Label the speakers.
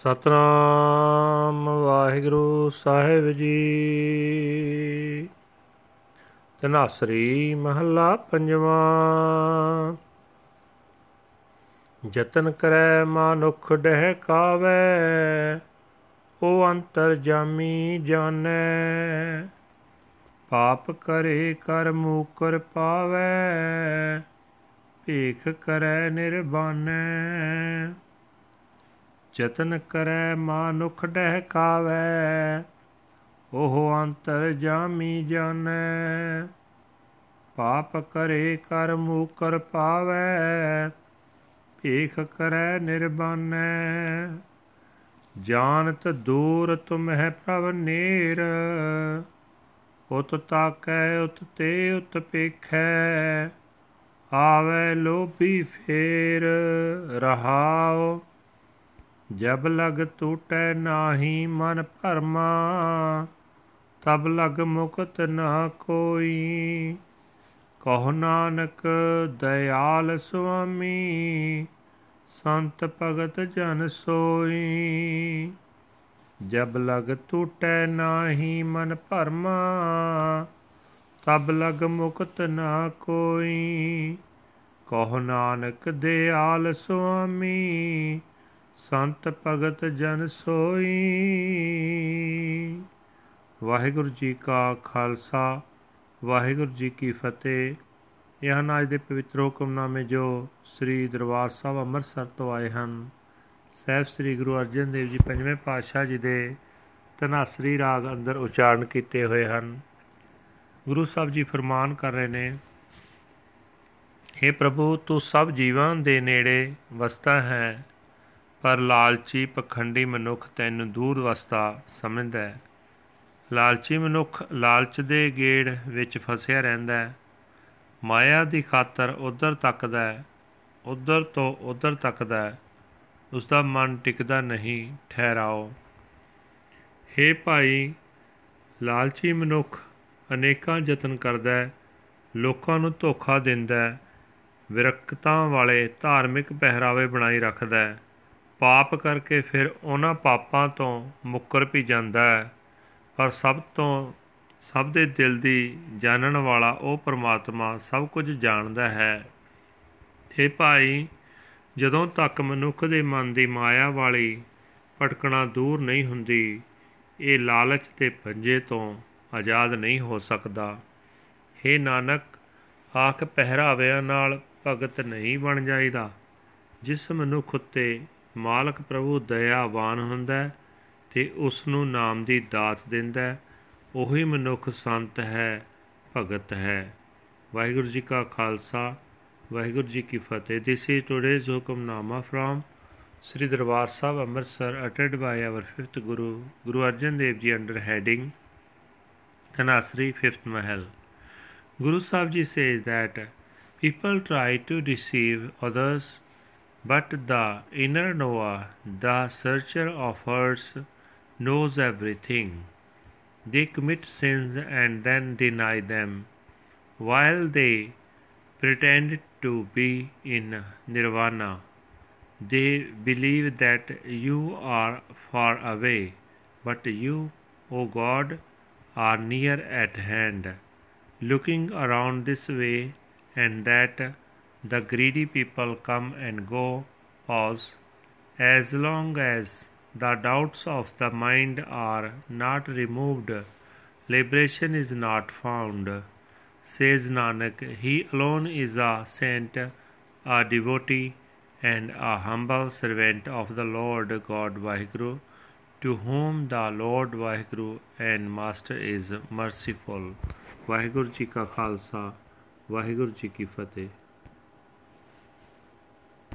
Speaker 1: ਸਤਨਾਮ ਵਾਹਿਗੁਰੂ ਸਾਹਿਬ ਜੀ। ਤਨਾਸਰੀ ਮਹੱਲਾ ਪੰਜਵਾਂ। ਜਤਨ ਕਰੈ ਮਾਨੁਖ ਡਹਿ ਕਾਵੈ, ਉਹ ਅੰਤਰ ਜਾਮੀ ਜਾਣੈ। ਪਾਪ ਕਰੇ ਕਰ ਮੂਕਰ ਪਾਵੈ, ਭੇਖ ਕਰੈ ਨਿਰਬਾਨੈ। ਜਤਨ ਕਰੈ ਮਾਨੁਖ ਡਹਿ ਕਾਵੈ ਉਹ ਅੰਤਰ ਜਾਮੀ ਜਾਣੈ। ਪਾਪ ਕਰੇ ਕਰ ਮੂਕਰ ਪਾਵੈ, ਭੇਖ ਕਰੈ ਨਿਰਬਾਨੈ। ਜਾਣਤ ਦੂਰ ਤੁਮਹਿ ਪ੍ਰਭ ਨੇਰ, ਉਤ ਤਾਕੈ, ਉਤ ਤੇ ਉਤ ਪੇਖੈ। ਆਵੇ ਲੋਭੀ ਫੇਰ ਰਹਾਓ ਜਬ ਲਗ ਟੂਟੈ ਨਾਹੀ ਮਨ ਭਰਮਾ, ਤਬ ਲਗ ਮੁਕਤ ਨਾ ਕੋਈ। ਕਹੋ ਨਾਨਕ ਦਇਆਲ ਸੁਆਮੀ, ਸੰਤ ਭਗਤ ਜਨ ਸੋਈ। ਜਬ ਲਗ ਟੂਟੈ ਨਾਹੀ ਮਨ ਭਰਮਾ, ਤਬ ਲਗ ਮੁਕਤ ਨਾ ਕੋਈ। ਕਹੋ ਨਾਨਕ ਦਿਆਲ ਸੁਆਮੀ ਸੰਤ ਭਗਤ ਜਨ ਸੋਈ। ਵਾਹਿਗੁਰੂ ਜੀ ਕਾ ਖਾਲਸਾ, ਵਾਹਿਗੁਰੂ ਜੀ ਕੀ ਫਤਿਹ। ਇਹ ਹਨ ਅੱਜ ਦੇ ਪਵਿੱਤਰ ਹੁਕਮਨਾਮੇ ਜੋ ਸ੍ਰੀ ਦਰਬਾਰ ਸਾਹਿਬ ਅੰਮ੍ਰਿਤਸਰ ਤੋਂ ਆਏ ਹਨ, ਸਹਿਬ ਸ੍ਰੀ ਗੁਰੂ ਅਰਜਨ ਦੇਵ ਜੀ ਪੰਜਵੇਂ ਪਾਤਸ਼ਾਹ ਜੀ ਦੇ ਤਨਾਸਰੀ ਰਾਗ ਅੰਦਰ ਉਚਾਰਨ ਕੀਤੇ ਹੋਏ ਹਨ। ਗੁਰੂ ਸਾਹਿਬ ਜੀ ਫਰਮਾਨ ਕਰ ਰਹੇ ਨੇ हे ਪ੍ਰਭੂ, ਤੂੰ ਸਭ ਜੀਵਾਂ ਦੇ ਨੇੜੇ ਵਸਦਾ ਹੈ। ਪਰ ਲਾਲਚੀ ਪਖੰਡੀ ਮਨੁੱਖ ਤੈਨੂੰ ਦੂਰ ਵਸਦਾ ਸਮਝਦਾ ਹੈ। ਲਾਲਚੀ ਮਨੁੱਖ ਲਾਲਚ ਦੇ ਗੇੜ ਵਿੱਚ ਫਸਿਆ ਰਹਿੰਦਾ ਹੈ। ਮਾਇਆ ਦੀ ਖਾਤਰ ਉਧਰ ਤੱਕਦਾ ਹੈ, ਉਧਰ ਤੋਂ ਉਧਰ ਤੱਕਦਾ ਹੈ। ਉਸ ਦਾ ਮਨ ਟਿਕਦਾ ਨਹੀਂ, ਠਹਿਰਾਓ। हे ਭਾਈ, ਲਾਲਚੀ ਮਨੁੱਖ ਅਨੇਕਾਂ ਯਤਨ ਕਰਦਾ ਹੈ, ਲੋਕਾਂ ਨੂੰ ਧੋਖਾ ਦਿੰਦਾ ਹੈ, ਵਿਰਕਤਾਂ ਵਾਲੇ ਧਾਰਮਿਕ ਪਹਿਰਾਵੇ ਬਣਾਈ ਰੱਖਦਾ ਹੈ। ਪਾਪ ਕਰਕੇ ਫਿਰ ਉਹਨਾਂ ਪਾਪਾਂ ਤੋਂ ਮੁੱਕਰ ਵੀ ਜਾਂਦਾ ਹੈ। ਪਰ ਸਭ ਤੋਂ, ਸਭ ਦੇ ਦਿਲ ਦੀ ਜਾਣਨ ਵਾਲਾ ਉਹ ਪਰਮਾਤਮਾ ਸਭ ਕੁਝ ਜਾਣਦਾ ਹੈ। ਏ ਭਾਈ, ਜਦੋਂ ਤੱਕ ਮਨੁੱਖ ਦੇ ਮਨ ਦੀ ਮਾਇਆ ਵਾਲੀ ਭਟਕਣਾ ਦੂਰ ਨਹੀਂ ਹੁੰਦੀ, ਇਹ ਲਾਲਚ ਦੇ ਪੰਜੇ ਤੋਂ ਆਜ਼ਾਦ ਨਹੀਂ ਹੋ ਸਕਦਾ। ਏ ਨਾਨਕ, ਆਖ ਪਹਿਰਾਵਿਆਂ ਨਾਲ ਭਗਤ ਨਹੀਂ ਬਣ ਜਾਈਦਾ, ਜਿਸ ਮਨੁੱਖ ਉੱਤੇ ਮਾਲਕ ਪ੍ਰਭੂ ਦਇਆਵਾਨ ਹੁੰਦਾ ਤੇ ਉਸ ਨੂੰ ਨਾਮ ਦੀ ਦਾਤ ਦਿੰਦਾ ਉਹੀ ਮਨੁੱਖ ਸੰਤ ਹੈ ਭਗਤ ਹੈ ਵਾਹਿਗੁਰੂ ਜੀ ਕਾ ਖਾਲਸਾ ਵਾਹਿਗੁਰੂ ਜੀ ਕੀ ਫਤਿਹ this is today's Hukamnama from Shri Darbar Sahib Amritsar ਅਟੈਡ by our 5th Guru Guru Arjan Dev ji under heading Kanasri 5th Mahal Guru Sahib ji says that people try to deceive others but the inner Noah, the searcher of hearts knows everything they commit sins and then deny them while they pretend to be in nirvana they believe that you are far away, but you, O God, are near at hand, looking around this way and that. The greedy people come and go, pause. As long as the doubts of the mind are not removed, liberation is not found. Says Nanak, He alone is a saint, a devotee, and a humble servant of the Lord God Vaheguru, to whom the Lord Vaheguru and Master is merciful. Waheguru ji ਕਾ ਖਾਲਸਾ ਵਾਹਿਗੁਰੂ ਜੀ ਕੀ ਫਤਿਹ